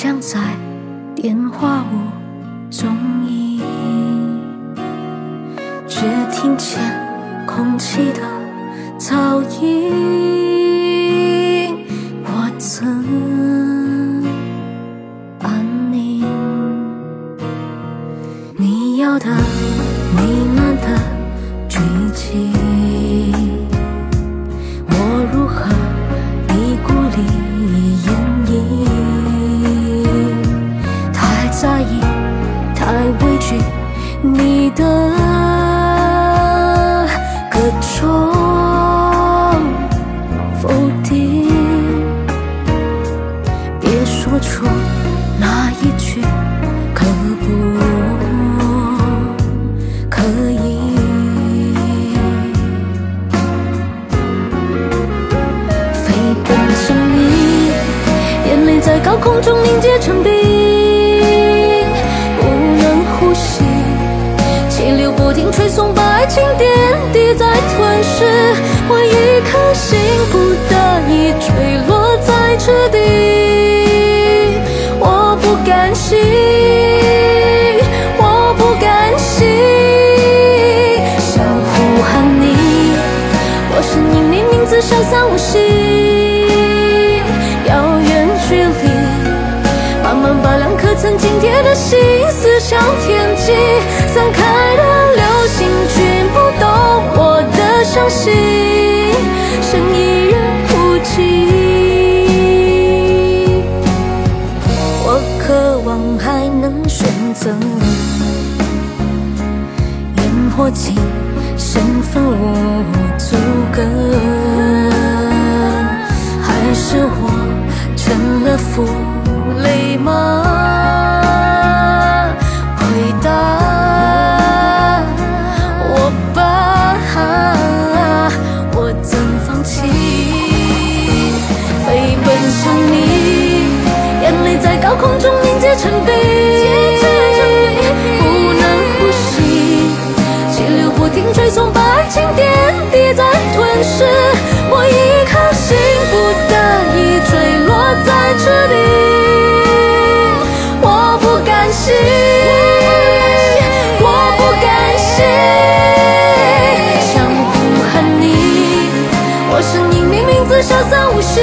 将在电话屋中影，只听见空气的噪音。我曾。出那一句可不可以。飞奔向你，眼泪在高空中凝结成冰，不能呼吸，气流不停吹送，把爱情点消散无息，遥远距离，慢慢把两颗曾经贴的心撕向天际，散开的流星君不懂我的伤心，剩一人哭泣。我渴望还能选择，烟火气，身份无心，我不甘心，想呼喊你，我声音明明自消散无息，